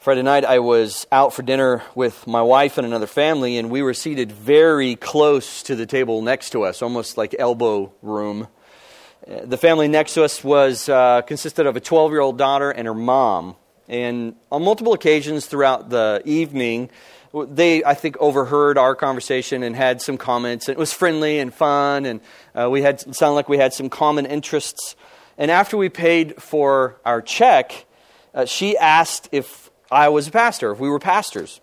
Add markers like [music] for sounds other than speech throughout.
Friday night, I was out for dinner with my wife and another family, and we were seated very close to the table next to us, almost like elbow room. The family next to us was uh, consisted of a 12 year old daughter and her mom. And on multiple occasions throughout the evening, they, I think, overheard our conversation and had some comments. It was friendly and fun, and uh, we had it sounded like we had some common interests. And after we paid for our check, uh, she asked if I was a pastor, if we were pastors,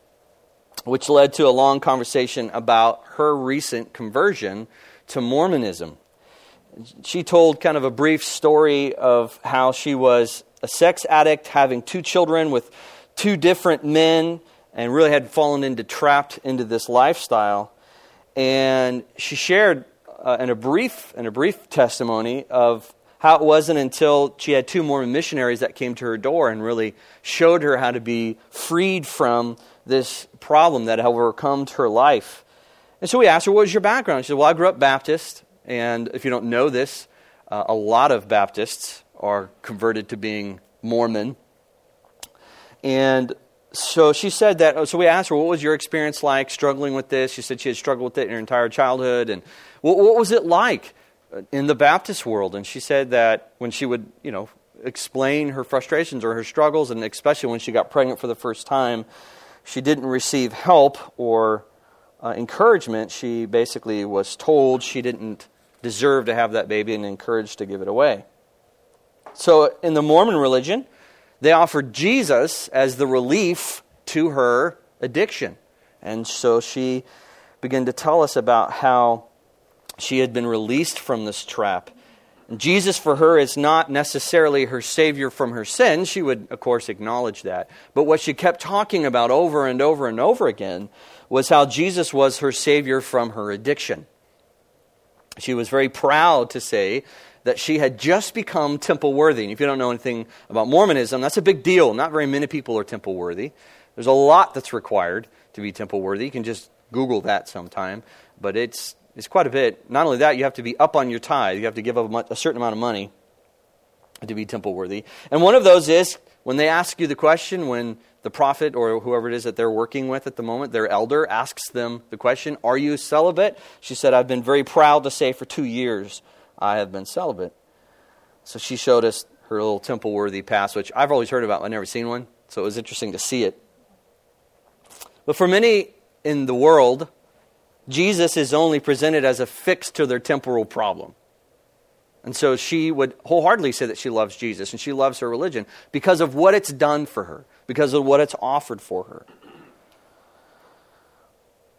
which led to a long conversation about her recent conversion to Mormonism. She told kind of a brief story of how she was a sex addict, having two children with two different men, and really had fallen into trapped into this lifestyle. And she shared uh, in a brief in a brief testimony of how it wasn't until she had two Mormon missionaries that came to her door and really showed her how to be freed from this problem that had overcome her life. And so we asked her, What was your background? She said, Well, I grew up Baptist. And if you don't know this, uh, a lot of Baptists are converted to being Mormon. And so she said that. So we asked her, What was your experience like struggling with this? She said she had struggled with it in her entire childhood. And what, what was it like? In the Baptist world, and she said that when she would, you know, explain her frustrations or her struggles, and especially when she got pregnant for the first time, she didn't receive help or uh, encouragement. She basically was told she didn't deserve to have that baby and encouraged to give it away. So, in the Mormon religion, they offered Jesus as the relief to her addiction. And so she began to tell us about how she had been released from this trap. And Jesus, for her, is not necessarily her Savior from her sins. She would, of course, acknowledge that. But what she kept talking about over and over and over again was how Jesus was her Savior from her addiction. She was very proud to say that she had just become temple worthy. And if you don't know anything about Mormonism, that's a big deal. Not very many people are temple worthy. There's a lot that's required to be temple worthy. You can just Google that sometime. But it's it's quite a bit. Not only that, you have to be up on your tithe. You have to give up a certain amount of money to be temple worthy. And one of those is when they ask you the question, when the prophet or whoever it is that they're working with at the moment, their elder, asks them the question, Are you celibate? She said, I've been very proud to say for two years I have been celibate. So she showed us her little temple worthy pass, which I've always heard about, I've never seen one. So it was interesting to see it. But for many in the world, Jesus is only presented as a fix to their temporal problem. And so she would wholeheartedly say that she loves Jesus and she loves her religion because of what it's done for her, because of what it's offered for her.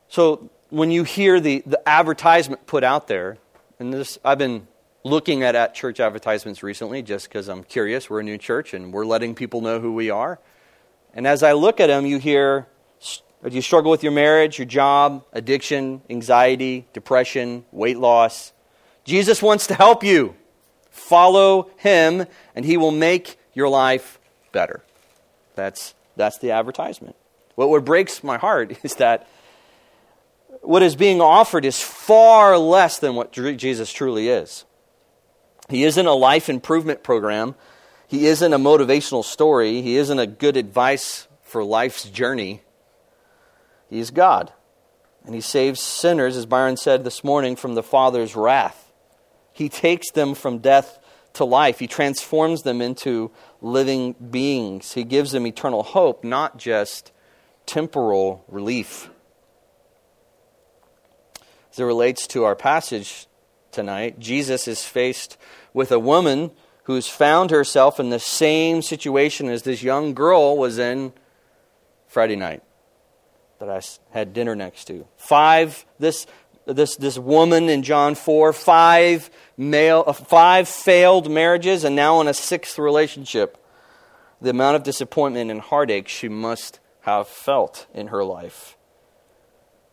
So when you hear the, the advertisement put out there, and this I've been looking at, at church advertisements recently just because I'm curious. We're a new church and we're letting people know who we are. And as I look at them, you hear or do you struggle with your marriage, your job, addiction, anxiety, depression, weight loss? Jesus wants to help you. Follow him, and he will make your life better. That's, that's the advertisement. What, what breaks my heart [laughs] is that what is being offered is far less than what Jesus truly is. He isn't a life improvement program. He isn't a motivational story. He isn't a good advice for life's journey. He's God. And He saves sinners, as Byron said this morning, from the Father's wrath. He takes them from death to life. He transforms them into living beings. He gives them eternal hope, not just temporal relief. As it relates to our passage tonight, Jesus is faced with a woman who's found herself in the same situation as this young girl was in Friday night that I had dinner next to. Five, this, this, this woman in John 4, five, male, uh, five failed marriages, and now in a sixth relationship. The amount of disappointment and heartache she must have felt in her life.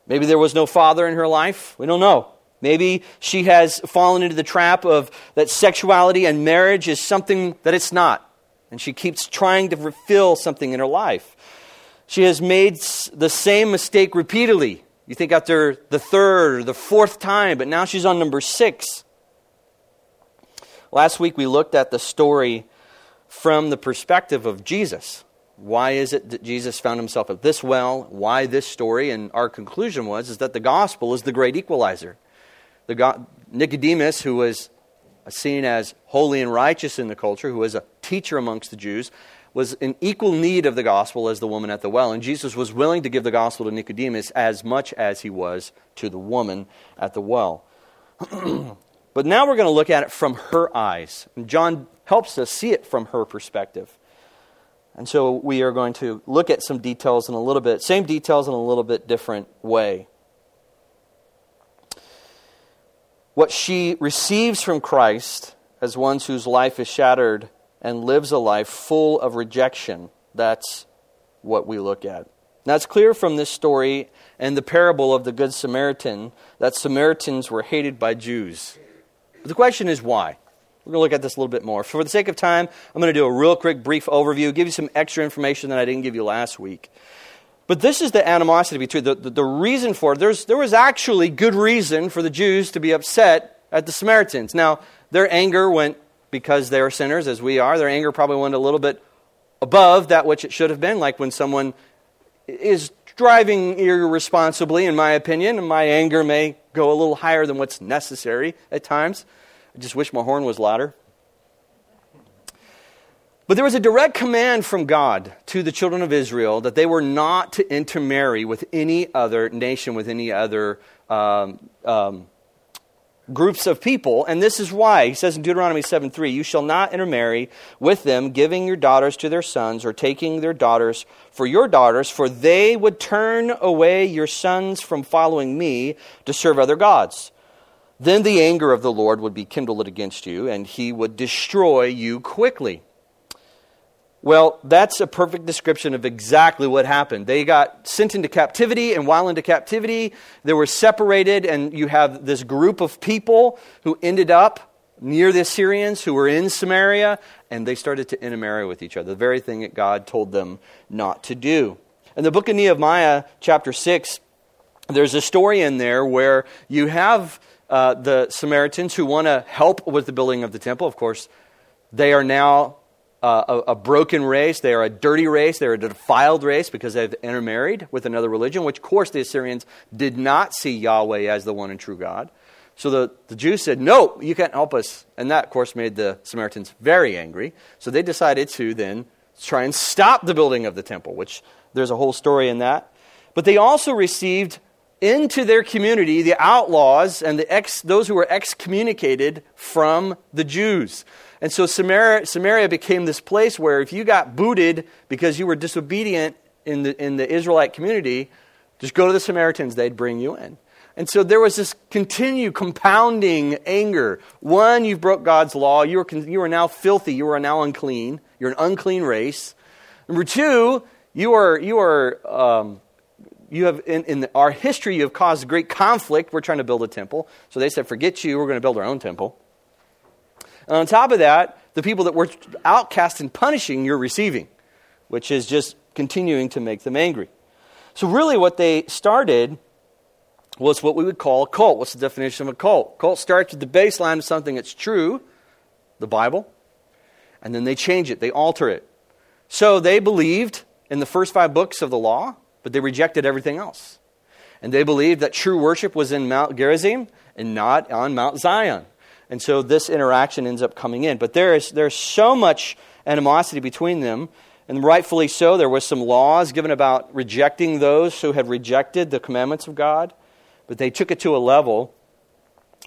Maybe there was no father in her life. We don't know. Maybe she has fallen into the trap of that sexuality and marriage is something that it's not. And she keeps trying to fulfill something in her life. She has made the same mistake repeatedly. You think after the third or the fourth time, but now she's on number six. Last week we looked at the story from the perspective of Jesus. Why is it that Jesus found himself at this well? Why this story? And our conclusion was is that the gospel is the great equalizer. The Nicodemus, who was seen as holy and righteous in the culture, who was a teacher amongst the Jews, was in equal need of the gospel as the woman at the well. And Jesus was willing to give the gospel to Nicodemus as much as he was to the woman at the well. [clears throat] but now we're going to look at it from her eyes. And John helps us see it from her perspective. And so we are going to look at some details in a little bit, same details in a little bit different way. What she receives from Christ as one whose life is shattered and lives a life full of rejection. That's what we look at. Now, it's clear from this story and the parable of the Good Samaritan that Samaritans were hated by Jews. But the question is why? We're going to look at this a little bit more. For the sake of time, I'm going to do a real quick, brief overview, give you some extra information that I didn't give you last week. But this is the animosity between the, the, the reason for it. There's, there was actually good reason for the Jews to be upset at the Samaritans. Now, their anger went, because they are sinners, as we are, their anger probably went a little bit above that which it should have been, like when someone is driving irresponsibly, in my opinion, and my anger may go a little higher than what's necessary at times. I just wish my horn was louder. But there was a direct command from God to the children of Israel that they were not to intermarry with any other nation, with any other um, um, groups of people. And this is why. He says in Deuteronomy 7 3, You shall not intermarry with them, giving your daughters to their sons, or taking their daughters for your daughters, for they would turn away your sons from following me to serve other gods. Then the anger of the Lord would be kindled against you, and he would destroy you quickly. Well, that's a perfect description of exactly what happened. They got sent into captivity, and while into captivity, they were separated, and you have this group of people who ended up near the Assyrians who were in Samaria, and they started to intermarry with each other, the very thing that God told them not to do. In the book of Nehemiah, chapter 6, there's a story in there where you have uh, the Samaritans who want to help with the building of the temple. Of course, they are now uh, a, a, broken race. They are a dirty race. They're a defiled race because they've intermarried with another religion, which, of course, the Assyrians did not see Yahweh as the one and true God. So the, the Jews said, No, you can't help us. And that, of course, made the Samaritans very angry. So they decided to then try and stop the building of the temple, which there's a whole story in that. But they also received into their community the outlaws and the ex, those who were excommunicated from the Jews. And so Samaria, Samaria became this place where if you got booted because you were disobedient in the, in the Israelite community, just go to the Samaritans, they'd bring you in. And so there was this continued compounding anger. One, you've broke God's law. You are, you are now filthy. You are now unclean. You're an unclean race. Number two, you are, you are um, you have in, in our history you have caused great conflict we're trying to build a temple so they said forget you we're going to build our own temple and on top of that the people that were outcast and punishing you're receiving which is just continuing to make them angry. So really what they started was what we would call a cult. What's the definition of a cult? Cult starts with the baseline of something that's true the bible and then they change it. They alter it. So they believed in the first five books of the law but they rejected everything else. And they believed that true worship was in Mount Gerizim and not on Mount Zion. And so this interaction ends up coming in. But there is there's so much animosity between them, and rightfully so. There was some laws given about rejecting those who had rejected the commandments of God, but they took it to a level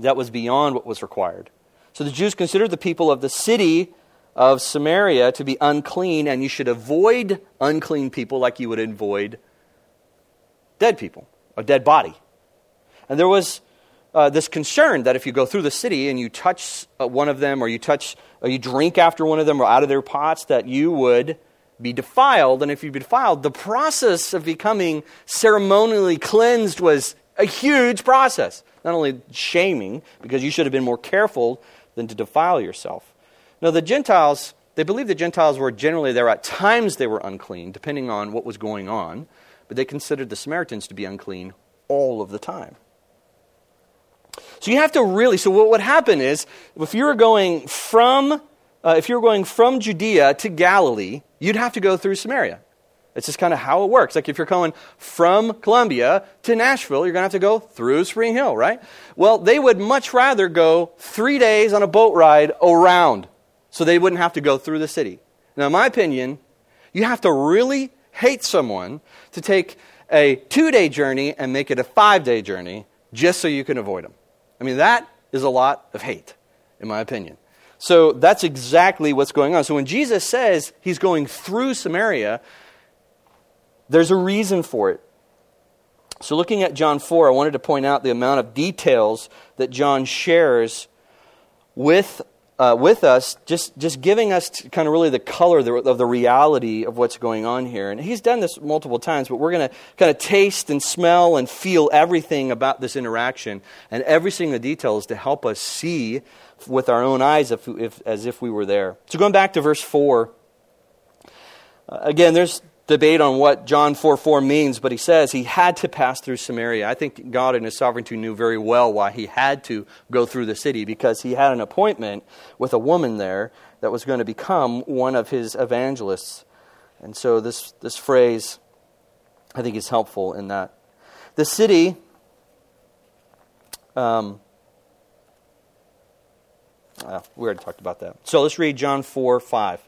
that was beyond what was required. So the Jews considered the people of the city of Samaria to be unclean, and you should avoid unclean people like you would avoid dead people, a dead body. And there was uh, this concern that if you go through the city and you touch uh, one of them, or you touch, or you drink after one of them, or out of their pots, that you would be defiled. And if you be defiled, the process of becoming ceremonially cleansed was a huge process. Not only shaming, because you should have been more careful than to defile yourself. Now, the Gentiles, they believed the Gentiles were generally there at times they were unclean, depending on what was going on but they considered the Samaritans to be unclean all of the time. So you have to really, so what would happen is, if you were going from, uh, if you were going from Judea to Galilee, you'd have to go through Samaria. It's just kind of how it works. Like if you're going from Columbia to Nashville, you're going to have to go through Spring Hill, right? Well, they would much rather go three days on a boat ride around so they wouldn't have to go through the city. Now, in my opinion, you have to really hate someone to take a two day journey and make it a five day journey just so you can avoid them. I mean, that is a lot of hate, in my opinion. So that's exactly what's going on. So when Jesus says he's going through Samaria, there's a reason for it. So looking at John 4, I wanted to point out the amount of details that John shares with uh, with us, just, just giving us kind of really the color of the reality of what's going on here. And he's done this multiple times, but we're going to kind of taste and smell and feel everything about this interaction. And every single detail is to help us see with our own eyes if, if, as if we were there. So going back to verse 4, uh, again, there's debate on what John 4 4 means, but he says he had to pass through Samaria. I think God in his sovereignty knew very well why he had to go through the city because he had an appointment with a woman there that was going to become one of his evangelists. And so this, this phrase, I think, is helpful in that. The city. Um, uh, we already talked about that. So let's read John 4 5.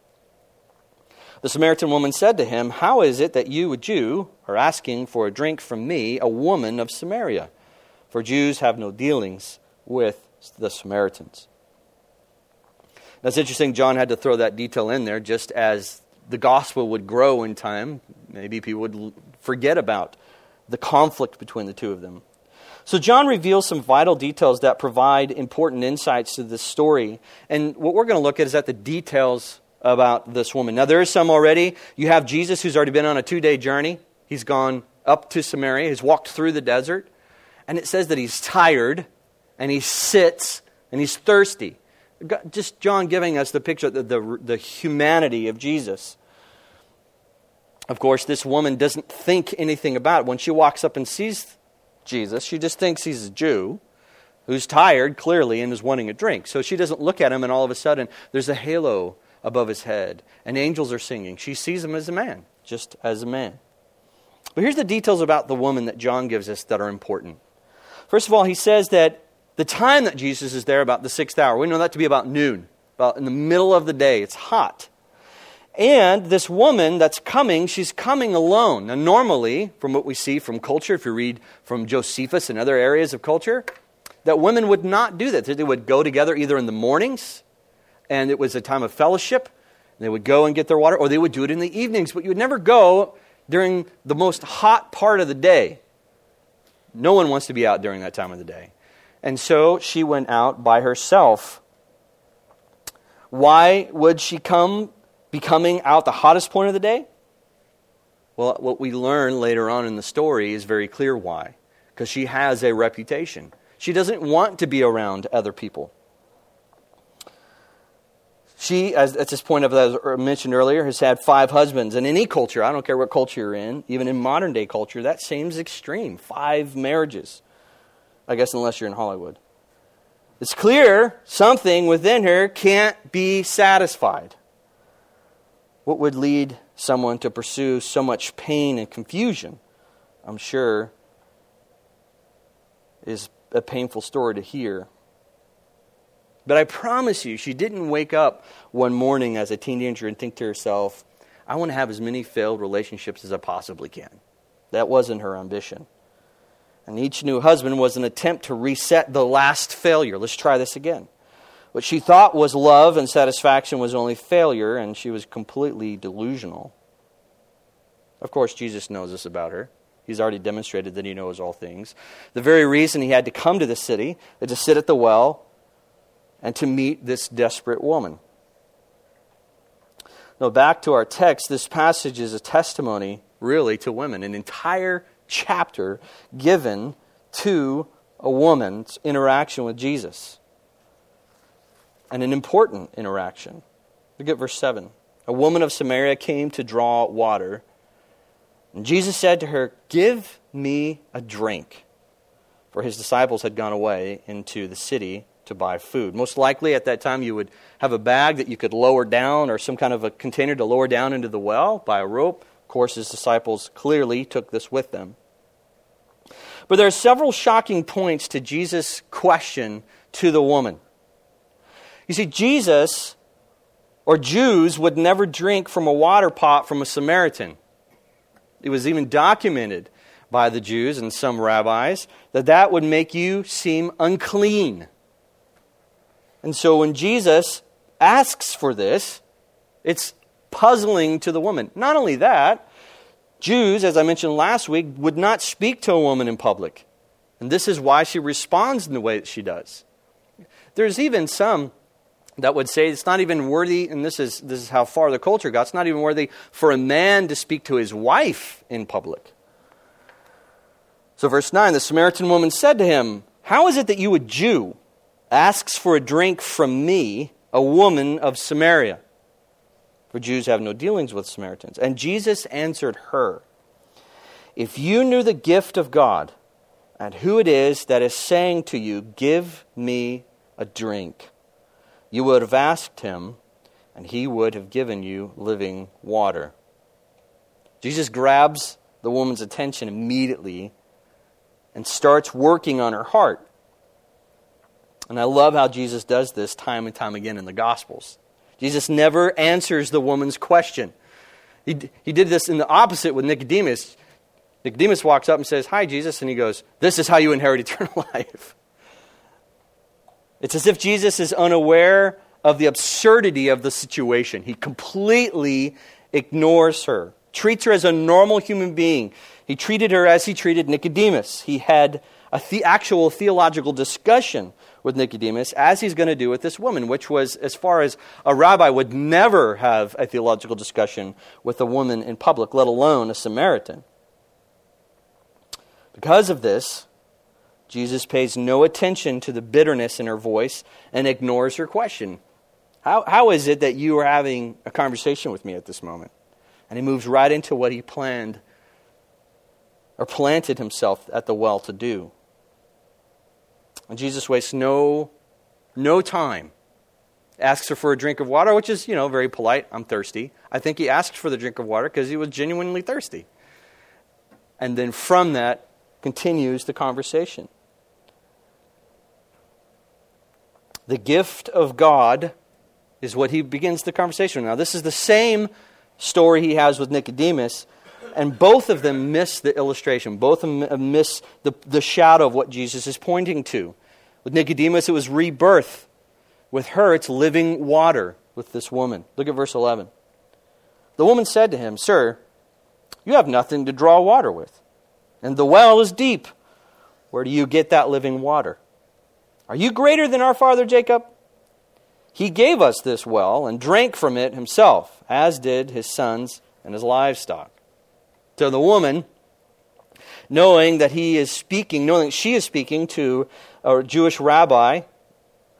The Samaritan woman said to him, How is it that you, a Jew, are asking for a drink from me, a woman of Samaria? For Jews have no dealings with the Samaritans. Now it's interesting, John had to throw that detail in there just as the gospel would grow in time. Maybe people would forget about the conflict between the two of them. So, John reveals some vital details that provide important insights to this story. And what we're going to look at is at the details about this woman. Now, there is some already. You have Jesus, who's already been on a two day journey. He's gone up to Samaria, he's walked through the desert, and it says that he's tired, and he sits, and he's thirsty. Just John giving us the picture, the, the, the humanity of Jesus. Of course, this woman doesn't think anything about it. When she walks up and sees Jesus, she just thinks he's a Jew who's tired, clearly, and is wanting a drink. So she doesn't look at him, and all of a sudden, there's a halo above his head, and angels are singing. She sees him as a man, just as a man. But here's the details about the woman that John gives us that are important. First of all, he says that the time that Jesus is there, about the sixth hour, we know that to be about noon, about in the middle of the day. It's hot. And this woman that's coming, she's coming alone. Now, normally, from what we see from culture, if you read from Josephus and other areas of culture, that women would not do that. They would go together either in the mornings and it was a time of fellowship. They would go and get their water, or they would do it in the evenings, but you would never go during the most hot part of the day. No one wants to be out during that time of the day. And so she went out by herself. Why would she come be coming out the hottest point of the day? Well, what we learn later on in the story is very clear why. Because she has a reputation. She doesn't want to be around other people. She, as at this point, as I mentioned earlier, has had five husbands. And in any culture, I don't care what culture you're in, even in modern day culture, that seems extreme. Five marriages. I guess unless you're in Hollywood. It's clear something within her can't be satisfied. What would lead someone to pursue so much pain and confusion? I'm sure is a painful story to hear. But I promise you, she didn't wake up one morning as a teenager and think to herself, I want to have as many failed relationships as I possibly can. That wasn't her ambition. And each new husband was an attempt to reset the last failure. Let's try this again. What she thought was love and satisfaction was only failure, and she was completely delusional. Of course, Jesus knows this about her. He's already demonstrated that he knows all things. The very reason he had to come to the city, to sit at the well, and to meet this desperate woman. Now, back to our text, this passage is a testimony really, to women. An entire chapter given to a woman's interaction with Jesus. And an important interaction. Look at verse 7. A woman of Samaria came to draw water. And Jesus said to her, Give me a drink. For his disciples had gone away into the city to buy food. Most likely at that time you would have a bag that you could lower down or some kind of a container to lower down into the well by a rope. Of course, his disciples clearly took this with them. But there are several shocking points to Jesus' question to the woman. You see, Jesus or Jews would never drink from a water pot from a Samaritan. It was even documented by the Jews and some rabbis that that would make you seem unclean. And so when Jesus asks for this, it's puzzling to the woman. Not only that, Jews, as I mentioned last week, would not speak to a woman in public. And this is why she responds in the way that she does. There's even some that would say it's not even worthy, and this is, this is how far the culture got, it's not even worthy for a man to speak to his wife in public. So, verse 9 the Samaritan woman said to him, How is it that you, a Jew, asks for a drink from me, a woman of Samaria? for Jews have no dealings with Samaritans. And Jesus answered her, If you knew the gift of God, and who it is that is saying to you, Give me a drink, you would have asked him, and he would have given you living water. Jesus grabs the woman's attention immediately and starts working on her heart. And I love how Jesus does this time and time again in the Gospels. Jesus never answers the woman's question. He, he did this in the opposite with Nicodemus. Nicodemus walks up and says, Hi, Jesus. And he goes, This is how you inherit [laughs] eternal life. It's as if Jesus is unaware of the absurdity of the situation. He completely ignores her, treats her as a normal human being. He treated her as he treated Nicodemus. He had a the actual theological discussion with Nicodemus, as he's going to do with this woman, which was, as far as a rabbi would never have a theological discussion with a woman in public, let alone a Samaritan. Because of this, Jesus pays no attention to the bitterness in her voice and ignores her question. How, how is it that you are having a conversation with me at this moment? And he moves right into what he planned or planted himself at the well to do. And Jesus wastes no, no time. Asks her for a drink of water, which is, you know, very polite. I'm thirsty. I think he asked for the drink of water because he was genuinely thirsty. And then from that continues the conversation. The gift of God is what he begins the conversation. With. Now, this is the same story he has with Nicodemus, and both of them miss the illustration. Both of them miss the, the shadow of what Jesus is pointing to. With Nicodemus, it was rebirth. With her, it's living water with this woman. Look at verse 11. The woman said to him, Sir, you have nothing to draw water with, and the well is deep. Where do you get that living water? Are you greater than our father Jacob? He gave us this well and drank from it himself, as did his sons and his livestock. So the woman, knowing that he is speaking, knowing that she is speaking to a Jewish rabbi,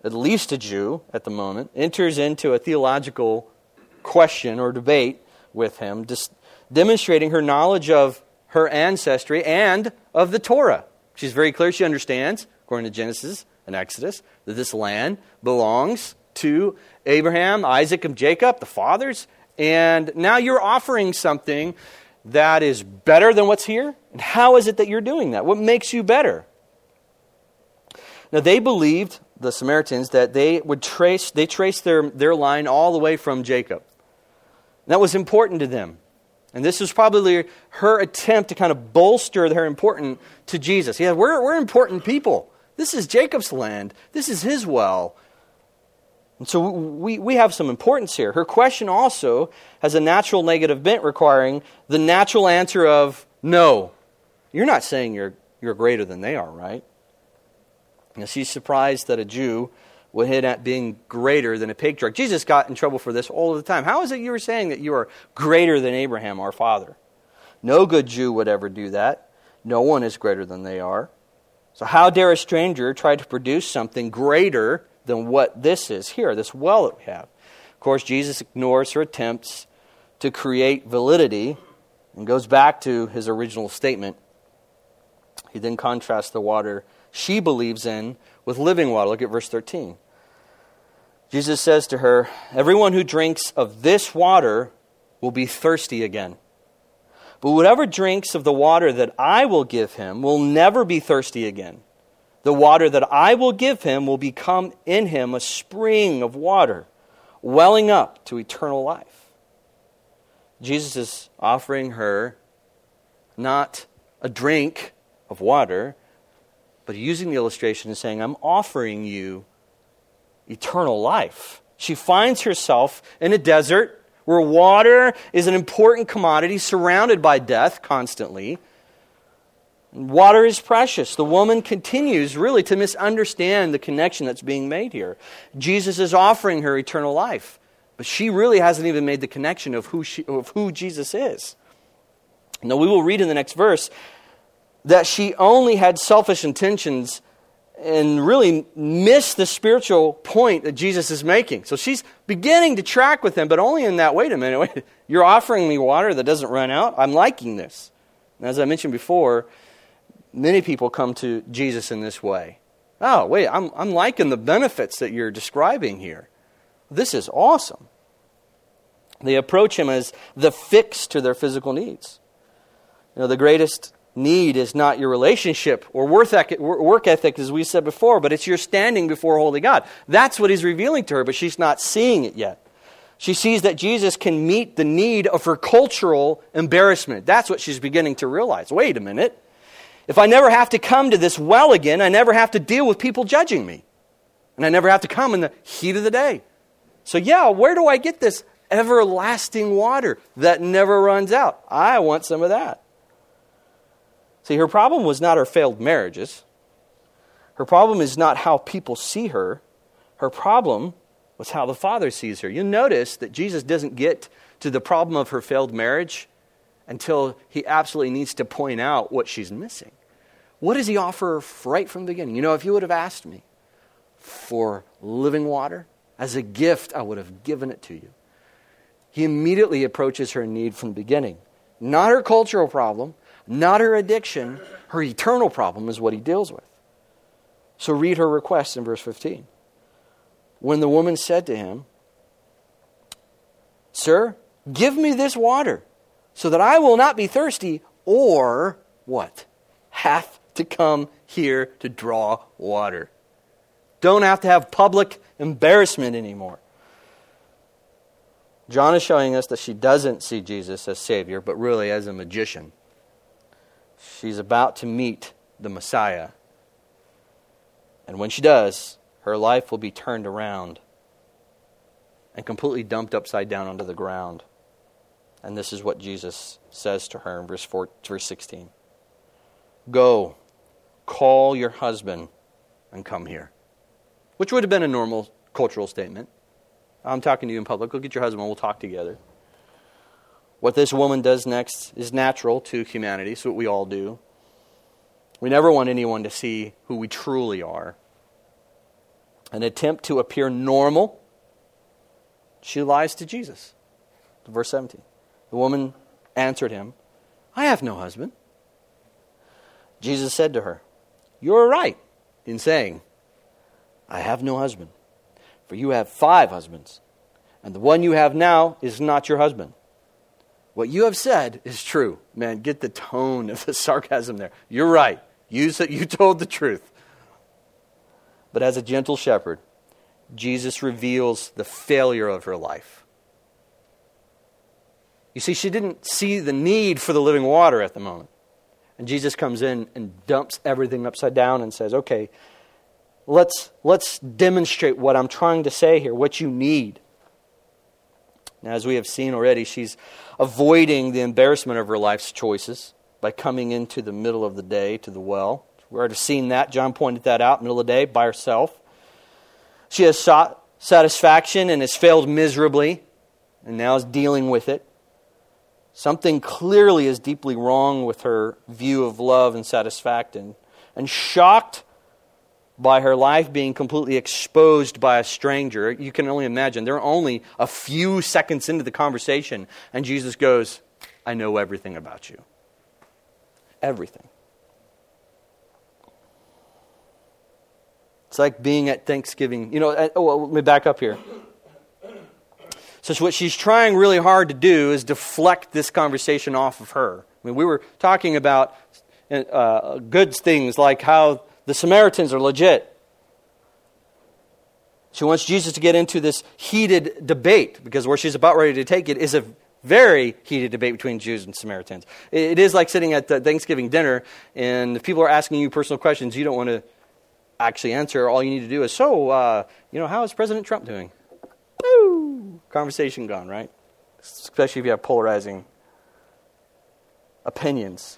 at least a Jew at the moment, enters into a theological question or debate with him, demonstrating her knowledge of her ancestry and of the Torah. She's very clear, she understands, according to Genesis and Exodus, that this land belongs to Abraham, Isaac, and Jacob, the fathers. And now you're offering something that is better than what's here? And how is it that you're doing that? What makes you better? Now, they believed, the Samaritans, that they would trace, they traced their, their line all the way from Jacob. And that was important to them. And this was probably her attempt to kind of bolster her importance to Jesus. Yeah, we're, we're important people. This is Jacob's land. This is his well. And so we, we have some importance here. Her question also has a natural negative bent requiring the natural answer of no. You're not saying you're, you're greater than they are, right? Now, she's surprised that a Jew would hit at being greater than a patriarch. Jesus got in trouble for this all the time. How is it you were saying that you are greater than Abraham, our father? No good Jew would ever do that. No one is greater than they are. So, how dare a stranger try to produce something greater than what this is here, this well that we have? Of course, Jesus ignores her attempts to create validity and goes back to his original statement. He then contrasts the water she believes in with living water. Look at verse 13. Jesus says to her, Everyone who drinks of this water will be thirsty again. But whoever drinks of the water that I will give him will never be thirsty again. The water that I will give him will become in him a spring of water, welling up to eternal life. Jesus is offering her not a drink of water, but using the illustration and saying, I'm offering you eternal life. She finds herself in a desert where water is an important commodity surrounded by death constantly. Water is precious. The woman continues really to misunderstand the connection that's being made here. Jesus is offering her eternal life, but she really hasn't even made the connection of who, she, of who Jesus is. Now, we will read in the next verse that she only had selfish intentions and really missed the spiritual point that Jesus is making. So she's beginning to track with him, but only in that wait a minute, [laughs] wait, you're offering me water that doesn't run out? I'm liking this. And as I mentioned before, many people come to Jesus in this way. Oh, wait, I'm, I'm liking the benefits that you're describing here. This is awesome. They approach him as the fix to their physical needs. You know, the greatest need is not your relationship or work ethic, as we said before, but it's your standing before Holy God. That's what he's revealing to her, but she's not seeing it yet. She sees that Jesus can meet the need of her cultural embarrassment. That's what she's beginning to realize. Wait a minute. If I never have to come to this well again, I never have to deal with people judging me. And I never have to come in the heat of the day. So, yeah, where do I get this everlasting water that never runs out? I want some of that. See, her problem was not her failed marriages. Her problem is not how people see her. Her problem was how the Father sees her. You notice that Jesus doesn't get to the problem of her failed marriage until he absolutely needs to point out what she's missing. What does he offer her right from the beginning? You know, if you would have asked me for living water as a gift, I would have given it to you. He immediately approaches her need from the beginning. Not her cultural problem, not her addiction, her eternal problem is what he deals with. So read her request in verse 15. When the woman said to him, Sir, give me this water so that I will not be thirsty or what? Have to come here to draw water. Don't have to have public embarrassment anymore. John is showing us that she doesn't see Jesus as Savior, but really as a magician. She's about to meet the Messiah. And when she does, her life will be turned around and completely dumped upside down onto the ground. And this is what Jesus says to her in verse, 4, verse 16 Go, call your husband, and come here. Which would have been a normal cultural statement. I'm talking to you in public. Go get your husband, and we'll talk together. What this woman does next is natural to humanity, It's what we all do. We never want anyone to see who we truly are. An attempt to appear normal, she lies to Jesus. Verse 17. The woman answered him, I have no husband. Jesus said to her, You're right in saying, I have no husband, for you have five husbands, and the one you have now is not your husband. What you have said is true. Man, get the tone of the [laughs] sarcasm there. You're right. You, said, you told the truth. But as a gentle shepherd, Jesus reveals the failure of her life. You see, she didn't see the need for the living water at the moment. And Jesus comes in and dumps everything upside down and says, okay, let's, let's demonstrate what I'm trying to say here, what you need. Now, as we have seen already, she's avoiding the embarrassment of her life's choices by coming into the middle of the day to the well. We already seen that. John pointed that out, middle of the day, by herself. She has sought satisfaction and has failed miserably, and now is dealing with it. Something clearly is deeply wrong with her view of love and satisfaction. And shocked by her life being completely exposed by a stranger, you can only imagine. They're only a few seconds into the conversation, and Jesus goes, I know everything about you. Everything. It's like being at Thanksgiving. You know, oh, let me back up here. So, what she's trying really hard to do is deflect this conversation off of her. I mean, we were talking about uh, good things like how the Samaritans are legit. She wants Jesus to get into this heated debate because where she's about ready to take it is a very heated debate between Jews and Samaritans. It is like sitting at the Thanksgiving dinner and if people are asking you personal questions, you don't want to actually answer. All you need to do is, so, uh, you know, how is President Trump doing? Woo! Conversation gone, right? Especially if you have polarizing opinions.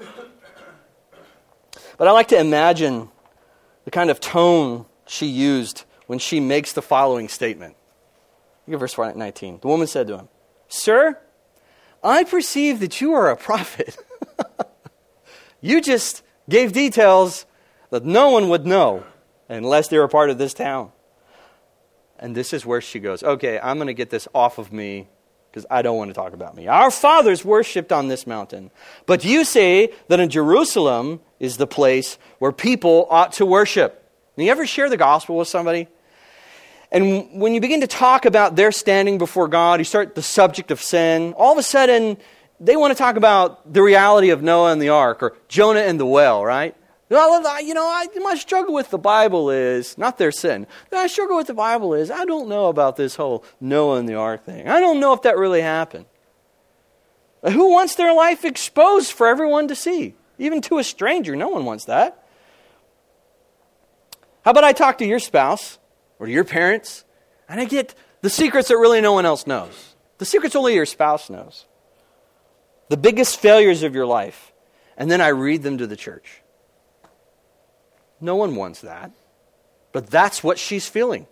But I like to imagine the kind of tone she used when she makes the following statement. Look at verse 19. The woman said to him, Sir, I perceive that you are a prophet. [laughs] you just gave details that no one would know unless they were part of this town. And this is where she goes, okay, I'm going to get this off of me because I don't want to talk about me. Our fathers worshipped on this mountain, but you say that in Jerusalem is the place where people ought to worship. you ever share the gospel with somebody? And when you begin to talk about their standing before God, you start the subject of sin, all of a sudden they want to talk about the reality of Noah and the ark or Jonah and the well, right? You know, I, my struggle with the Bible is not their sin. My struggle with the Bible is I don't know about this whole Noah and the ark thing. I don't know if that really happened. Who wants their life exposed for everyone to see? Even to a stranger. No one wants that. How about I talk to your spouse or to your parents and I get the secrets that really no one else knows? The secrets only your spouse knows. The biggest failures of your life. And then I read them to the church. No one wants that. But that's what she's feeling.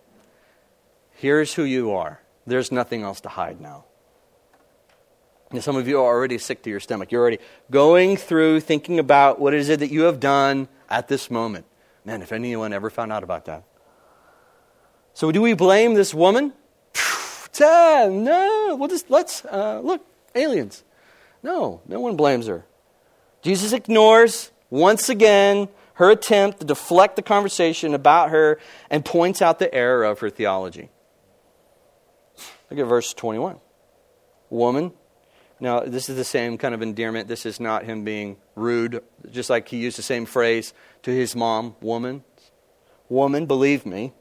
Here's who you are. There's nothing else to hide now. And some of you are already sick to your stomach. You're already going through thinking about what is it that you have done at this moment. Man, if anyone ever found out about that. So do we blame this woman? no, we'll just let's uh, look aliens. No, no one blames her. Jesus ignores once again her attempt to deflect the conversation about her and points out the error of her theology. Look at verse 21. Woman. Now, this is the same kind of endearment. This is not him being rude, just like he used the same phrase to his mom, woman. Woman, believe me,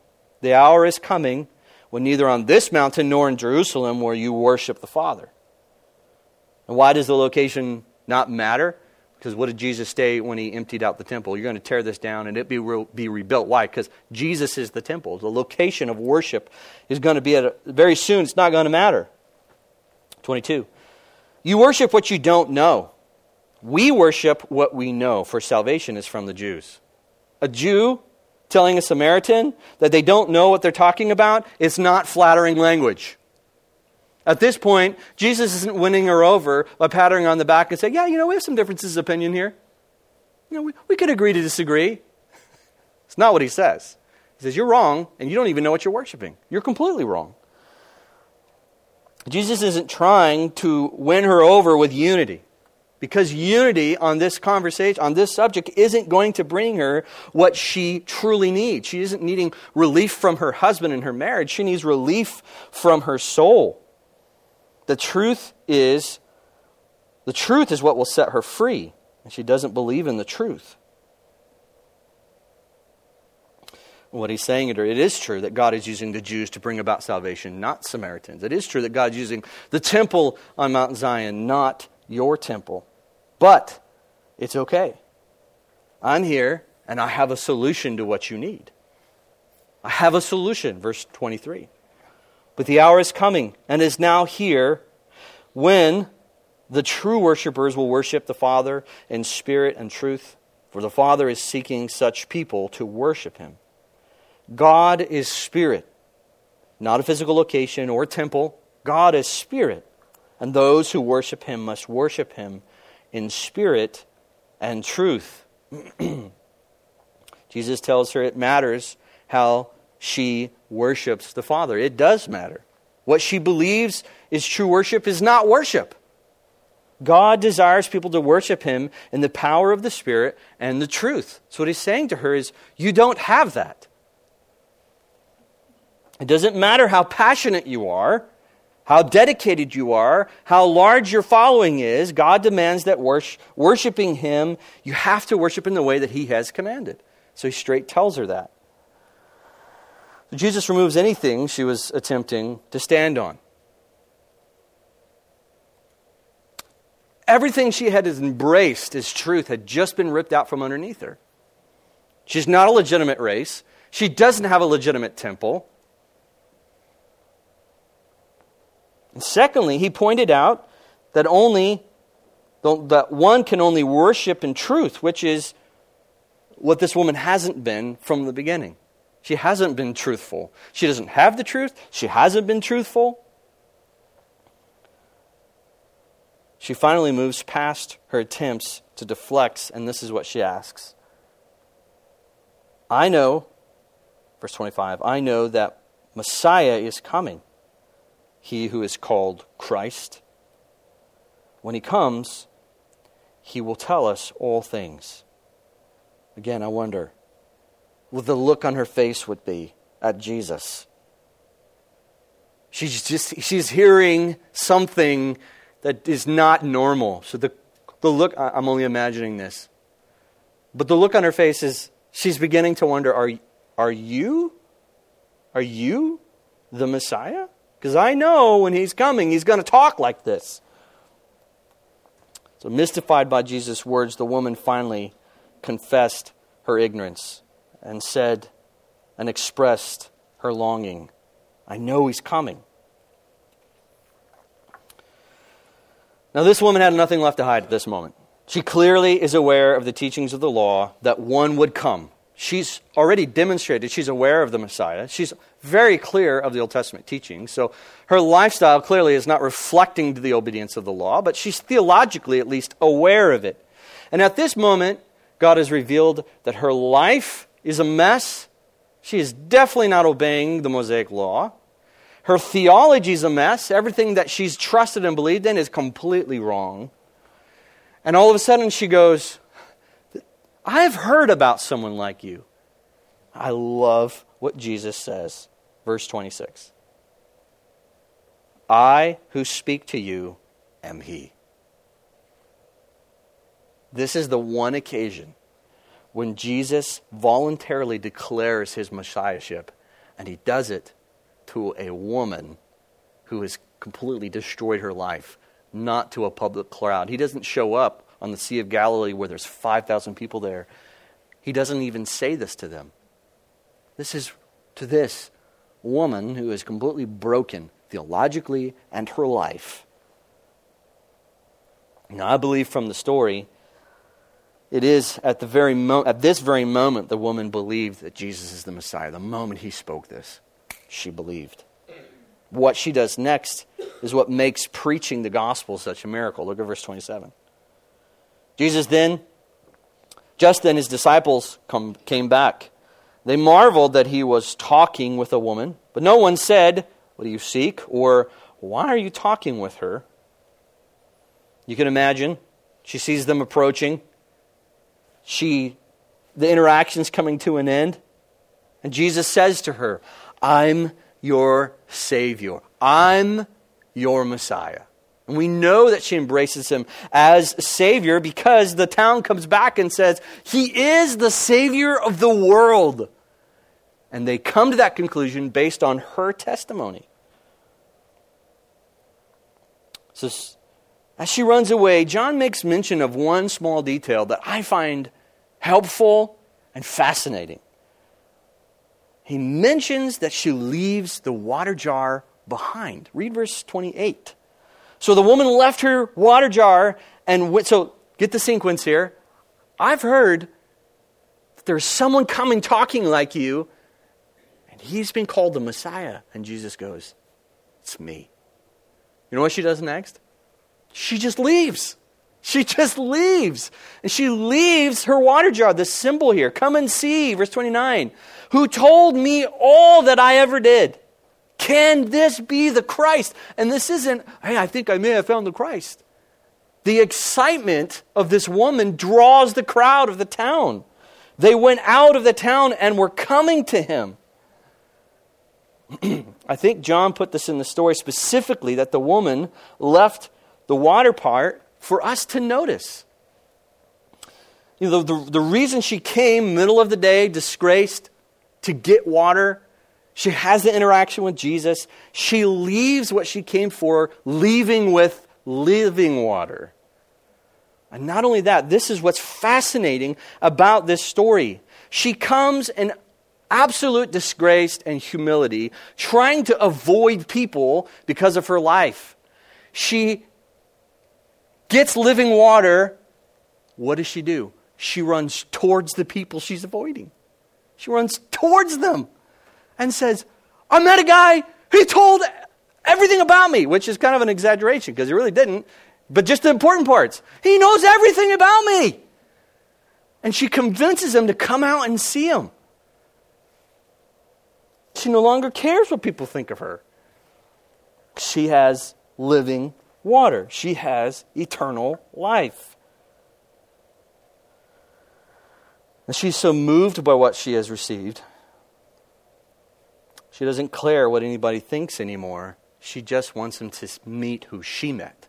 the hour is coming when neither on this mountain nor in Jerusalem will you worship the Father. And why does the location not matter? Because what did Jesus say when he emptied out the temple? You're going to tear this down and it be, re- be rebuilt. Why? Because Jesus is the temple. The location of worship is going to be at a, very soon. It's not going to matter. 22. You worship what you don't know. We worship what we know, for salvation is from the Jews. A Jew telling a Samaritan that they don't know what they're talking about is not flattering language. At this point, Jesus isn't winning her over by patting on the back and saying, Yeah, you know, we have some differences of opinion here. You know, we, we could agree to disagree. [laughs] It's not what he says. He says, You're wrong, and you don't even know what you're worshiping. You're completely wrong. Jesus isn't trying to win her over with unity. Because unity on this conversation, on this subject, isn't going to bring her what she truly needs. She isn't needing relief from her husband and her marriage. She needs relief from her soul. The truth is, the truth is what will set her free. And she doesn't believe in the truth. What he's saying to her, it is true that God is using the Jews to bring about salvation, not Samaritans. It is true that God's using the temple on Mount Zion, not your temple. But it's okay. I'm here and I have a solution to what you need. I have a solution, verse 23. But the hour is coming and is now here when the true worshippers will worship the Father in spirit and truth, for the Father is seeking such people to worship him. God is spirit, not a physical location or temple. God is spirit. and those who worship him must worship him in spirit and truth. [clears throat] Jesus tells her it matters how she worships the Father. It does matter. What she believes is true worship is not worship. God desires people to worship him in the power of the Spirit and the truth. So what he's saying to her is, you don't have that. It doesn't matter how passionate you are how dedicated you are, how large your following is, God demands that worshiping Him, you have to worship in the way that He has commanded. So He straight tells her that. Jesus removes anything she was attempting to stand on. Everything she had embraced as truth had just been ripped out from underneath her. She's not a legitimate race. She doesn't have a legitimate temple. And secondly, he pointed out that only that one can only worship in truth, which is what this woman hasn't been from the beginning. She hasn't been truthful. She doesn't have the truth. She hasn't been truthful. She finally moves past her attempts to deflect, and this is what she asks I know, verse 25, I know that Messiah is coming he who is called Christ. When he comes, he will tell us all things. Again, I wonder the look on her face would be at Jesus. She's just she's hearing something that is not normal. So the the look I'm only imagining this. But the look on her face is she's beginning to wonder are are you are you the Messiah? Because I know when he's coming, he's going to talk like this. So, mystified by Jesus' words, the woman finally confessed her ignorance and said and expressed her longing. I know he's coming. Now, this woman had nothing left to hide at this moment. She clearly is aware of the teachings of the law that one would come She's already demonstrated she's aware of the Messiah. She's very clear of the Old Testament teachings. So her lifestyle clearly is not reflecting the obedience of the law, but she's theologically at least aware of it. And at this moment, God has revealed that her life is a mess. She is definitely not obeying the Mosaic law. Her theology is a mess. Everything that she's trusted and believed in is completely wrong. And all of a sudden she goes, I have heard about someone like you. I love what Jesus says. Verse 26 I who speak to you am He. This is the one occasion when Jesus voluntarily declares his messiahship, and he does it to a woman who has completely destroyed her life, not to a public crowd. He doesn't show up on the Sea of Galilee where there's 5,000 people there. He doesn't even say this to them. This is to this woman who is completely broken theologically and her life. Now, I believe from the story, it is at, the very mo- at this very moment the woman believed that Jesus is the Messiah. The moment he spoke this, she believed. What she does next is what makes preaching the gospel such a miracle. Look at verse 27. Jesus then, just then his disciples come, came back. They marveled that he was talking with a woman, but no one said, What do you seek? or Why are you talking with her? You can imagine. She sees them approaching. She the interaction's coming to an end. And Jesus says to her, I'm your Savior. I'm your Messiah. And we know that she embraces him as Savior because the town comes back and says, He is the Savior of the world. And they come to that conclusion based on her testimony. So, as she runs away, John makes mention of one small detail that I find helpful and fascinating. He mentions that she leaves the water jar behind. Read verse 28. So the woman left her water jar and went. So get the sequence here. I've heard that there's someone coming talking like you, and he's been called the Messiah. And Jesus goes, It's me. You know what she does next? She just leaves. She just leaves. And she leaves her water jar, the symbol here. Come and see, verse 29. Who told me all that I ever did? Can this be the Christ? And this isn't, hey, I think I may have found the Christ. The excitement of this woman draws the crowd of the town. They went out of the town and were coming to him. [clears throat] I think John put this in the story specifically that the woman left the water part for us to notice. You know, the, the, the reason she came middle of the day, disgraced, to get water, she has the interaction with Jesus. She leaves what she came for, leaving with living water. And not only that, this is what's fascinating about this story. She comes in absolute disgrace and humility, trying to avoid people because of her life. She gets living water. What does she do? She runs towards the people she's avoiding. She runs towards them and says, I met a guy, he told everything about me, which is kind of an exaggeration because he really didn't, but just the important parts. He knows everything about me. And she convinces him to come out and see him. She no longer cares what people think of her. She has living water, she has eternal life. And she's so moved by what she has received. She doesn't care what anybody thinks anymore. She just wants him to meet who she met.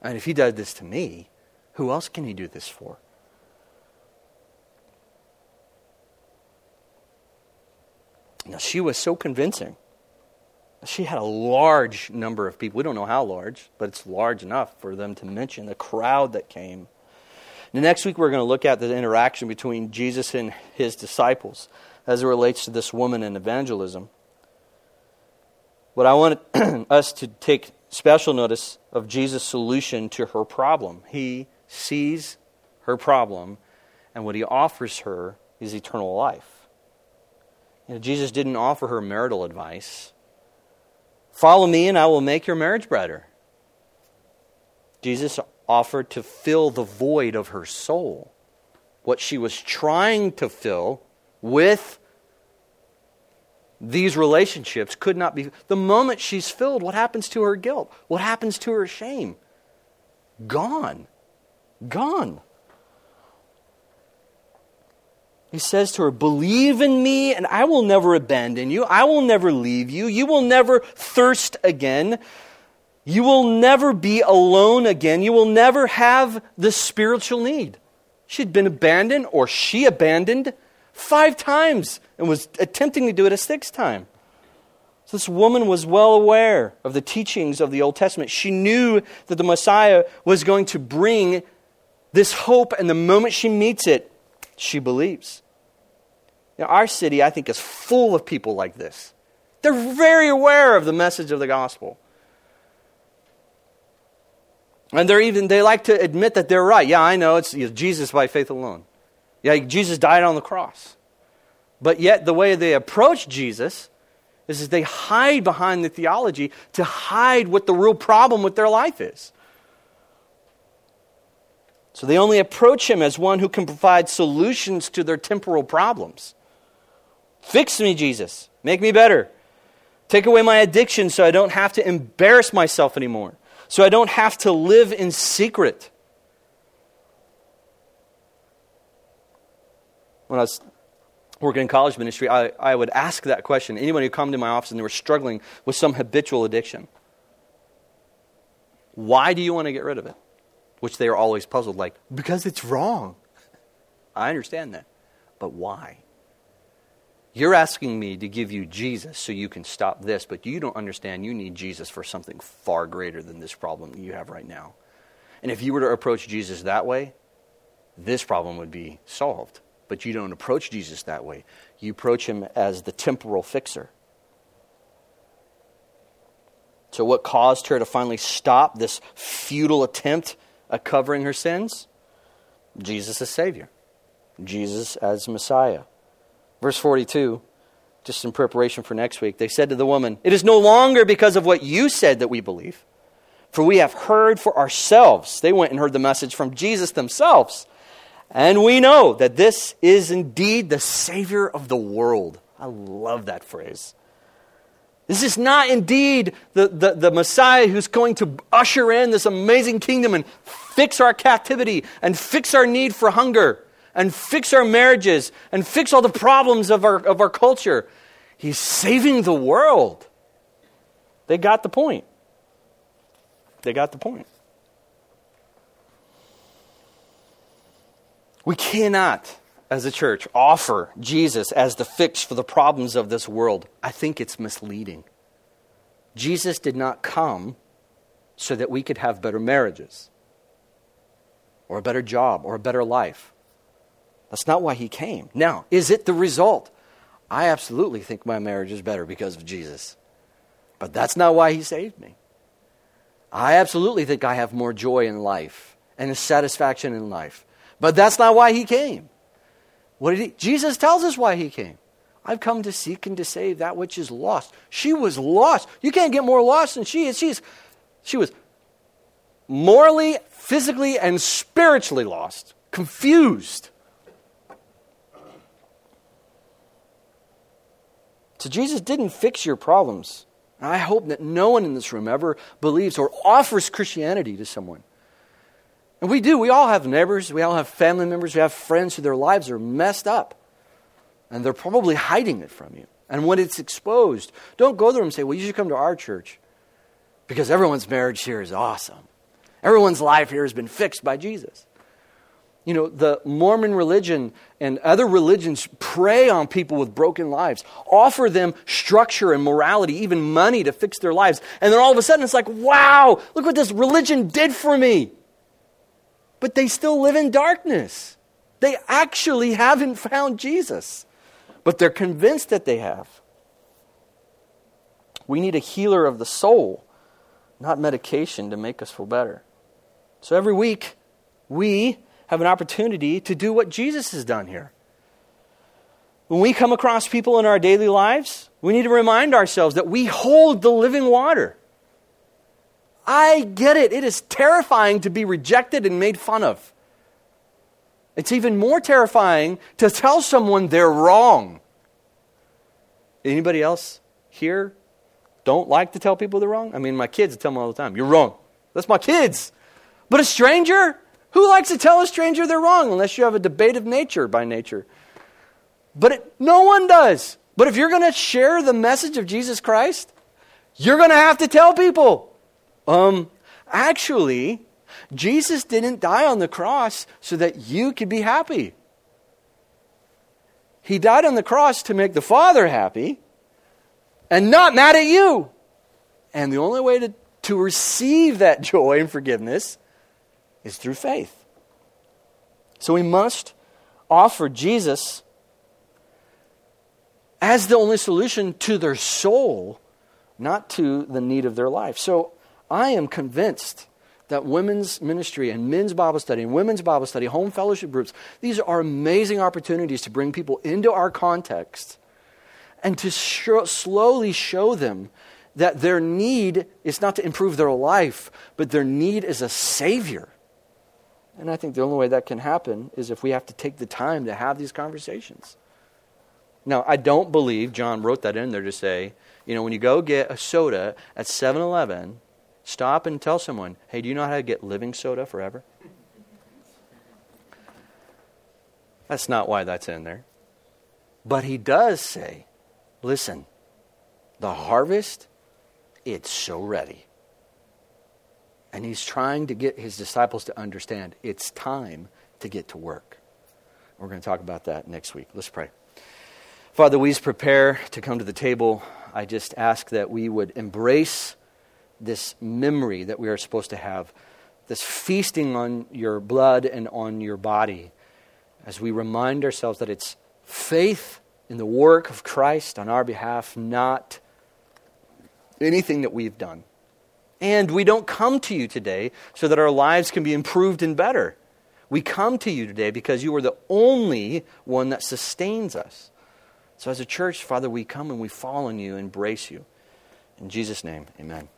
And if he does this to me, who else can he do this for? Now, she was so convincing. She had a large number of people. We don't know how large, but it's large enough for them to mention the crowd that came. The next week, we're going to look at the interaction between Jesus and his disciples as it relates to this woman and evangelism. What I want [clears throat] us to take special notice of Jesus' solution to her problem. He sees her problem, and what he offers her is eternal life. You know, Jesus didn't offer her marital advice. Follow me, and I will make your marriage brighter. Jesus offered to fill the void of her soul, what she was trying to fill with these relationships could not be. The moment she's filled, what happens to her guilt? What happens to her shame? Gone. Gone. He says to her, Believe in me, and I will never abandon you. I will never leave you. You will never thirst again. You will never be alone again. You will never have the spiritual need. She'd been abandoned, or she abandoned, five times and was attempting to do it a sixth time. So this woman was well aware of the teachings of the Old Testament. She knew that the Messiah was going to bring this hope, and the moment she meets it, she believes. Now, our city, I think, is full of people like this. They're very aware of the message of the gospel. And they're even, they like to admit that they're right. Yeah, I know, it's Jesus by faith alone. Yeah, Jesus died on the cross. But yet, the way they approach Jesus is they hide behind the theology to hide what the real problem with their life is. So they only approach him as one who can provide solutions to their temporal problems. Fix me, Jesus. Make me better. Take away my addiction so I don't have to embarrass myself anymore, so I don't have to live in secret. When I was working in college ministry, I, I would ask that question. Anyone who come to my office and they were struggling with some habitual addiction, why do you want to get rid of it? Which they are always puzzled, like, because it's wrong. I understand that. But why? You're asking me to give you Jesus so you can stop this, but you don't understand you need Jesus for something far greater than this problem you have right now. And if you were to approach Jesus that way, this problem would be solved. But you don't approach Jesus that way. You approach him as the temporal fixer. So, what caused her to finally stop this futile attempt at covering her sins? Jesus as Savior, Jesus as Messiah. Verse 42, just in preparation for next week, they said to the woman, It is no longer because of what you said that we believe, For we have heard for ourselves. They went and heard the message from Jesus themselves. And we know that this is indeed the Savior of the world. I love that phrase. This is not indeed the, the, the, Messiah who's going to usher in this amazing kingdom and fix our captivity and fix our need for hunger and fix our marriages and fix all the problems of our, of our culture. He's saving the world. They got the point. They got the point. We cannot, as a church, offer Jesus as the fix for the problems of this world. I think it's misleading. Jesus did not come so that we could have better marriages or a better job or a better life. That's not why he came. Now, is it the result? I absolutely think my marriage is better because of Jesus. But that's not why he saved me. I absolutely think I have more joy in life and a satisfaction in life. But that's not why he came. What did he, Jesus tells us why he came. I've come to seek and to save that which is lost. She was lost. You can't get more lost than she is. She's, she was morally, physically, and spiritually lost, confused. So Jesus didn't fix your problems. And I hope that no one in this room ever believes or offers Christianity to someone. And we do. We all have neighbors, we all have family members, we have friends who their lives are messed up. And they're probably hiding it from you. And when it's exposed, don't go there and say, well, you should come to our church because everyone's marriage here is awesome. Everyone's life here has been fixed by Jesus. You know, the Mormon religion and other religions prey on people with broken lives, offer them structure and morality, even money to fix their lives. And then all of a sudden it's like, wow, look what this religion did for me. But they still live in darkness. They actually haven't found Jesus, but they're convinced that they have. We need a healer of the soul, not medication to make us feel better. So every week, we have an opportunity to do what Jesus has done here. When we come across people in our daily lives, we need to remind ourselves that we hold the living water. I get it. It is terrifying to be rejected and made fun of. It's even more terrifying to tell someone they're wrong. Anybody else here don't like to tell people they're wrong? I mean, my kids tell me all the time, you're wrong. That's my kids. But a stranger, who likes to tell a stranger they're wrong unless you have a debate of nature by nature? But it, no one does. But if you're going to share the message of Jesus Christ, you're going to have to tell people. Um, actually, Jesus didn't die on the cross so that you could be happy. He died on the cross to make the Father happy and not mad at you. And the only way to, to receive that [laughs] joy and forgiveness is through faith. So we must offer Jesus as the only solution to their soul, not to the need of their life. So I am convinced that women's ministry and men's Bible study and women's Bible study, home fellowship groups, these are amazing opportunities to bring people into our context and to slowly show them that their need is not to improve their life, but their need is a Savior. And I think the only way that can happen is if we have to take the time to have these conversations. Now, I don't believe John wrote that in there to say, you know, when you go get a soda at 7 Eleven, stop and tell someone, hey, do you know how to get living soda forever? That's not why that's in there. But he does say, listen, the harvest, it's so ready. And he's trying to get his disciples to understand it's time to get to work. We're going to talk about that next week. Let's pray. Father, we prepare to come to the table. I just ask that we would embrace this memory that we are supposed to have, this feasting on your blood and on your body, as we remind ourselves that it's faith in the work of Christ on our behalf, not anything that we've done. And we don't come to you today so that our lives can be improved and better. We come to you today because you are the only one that sustains us. So, as a church, Father, we come and we fall on you, embrace you. In Jesus' name, amen.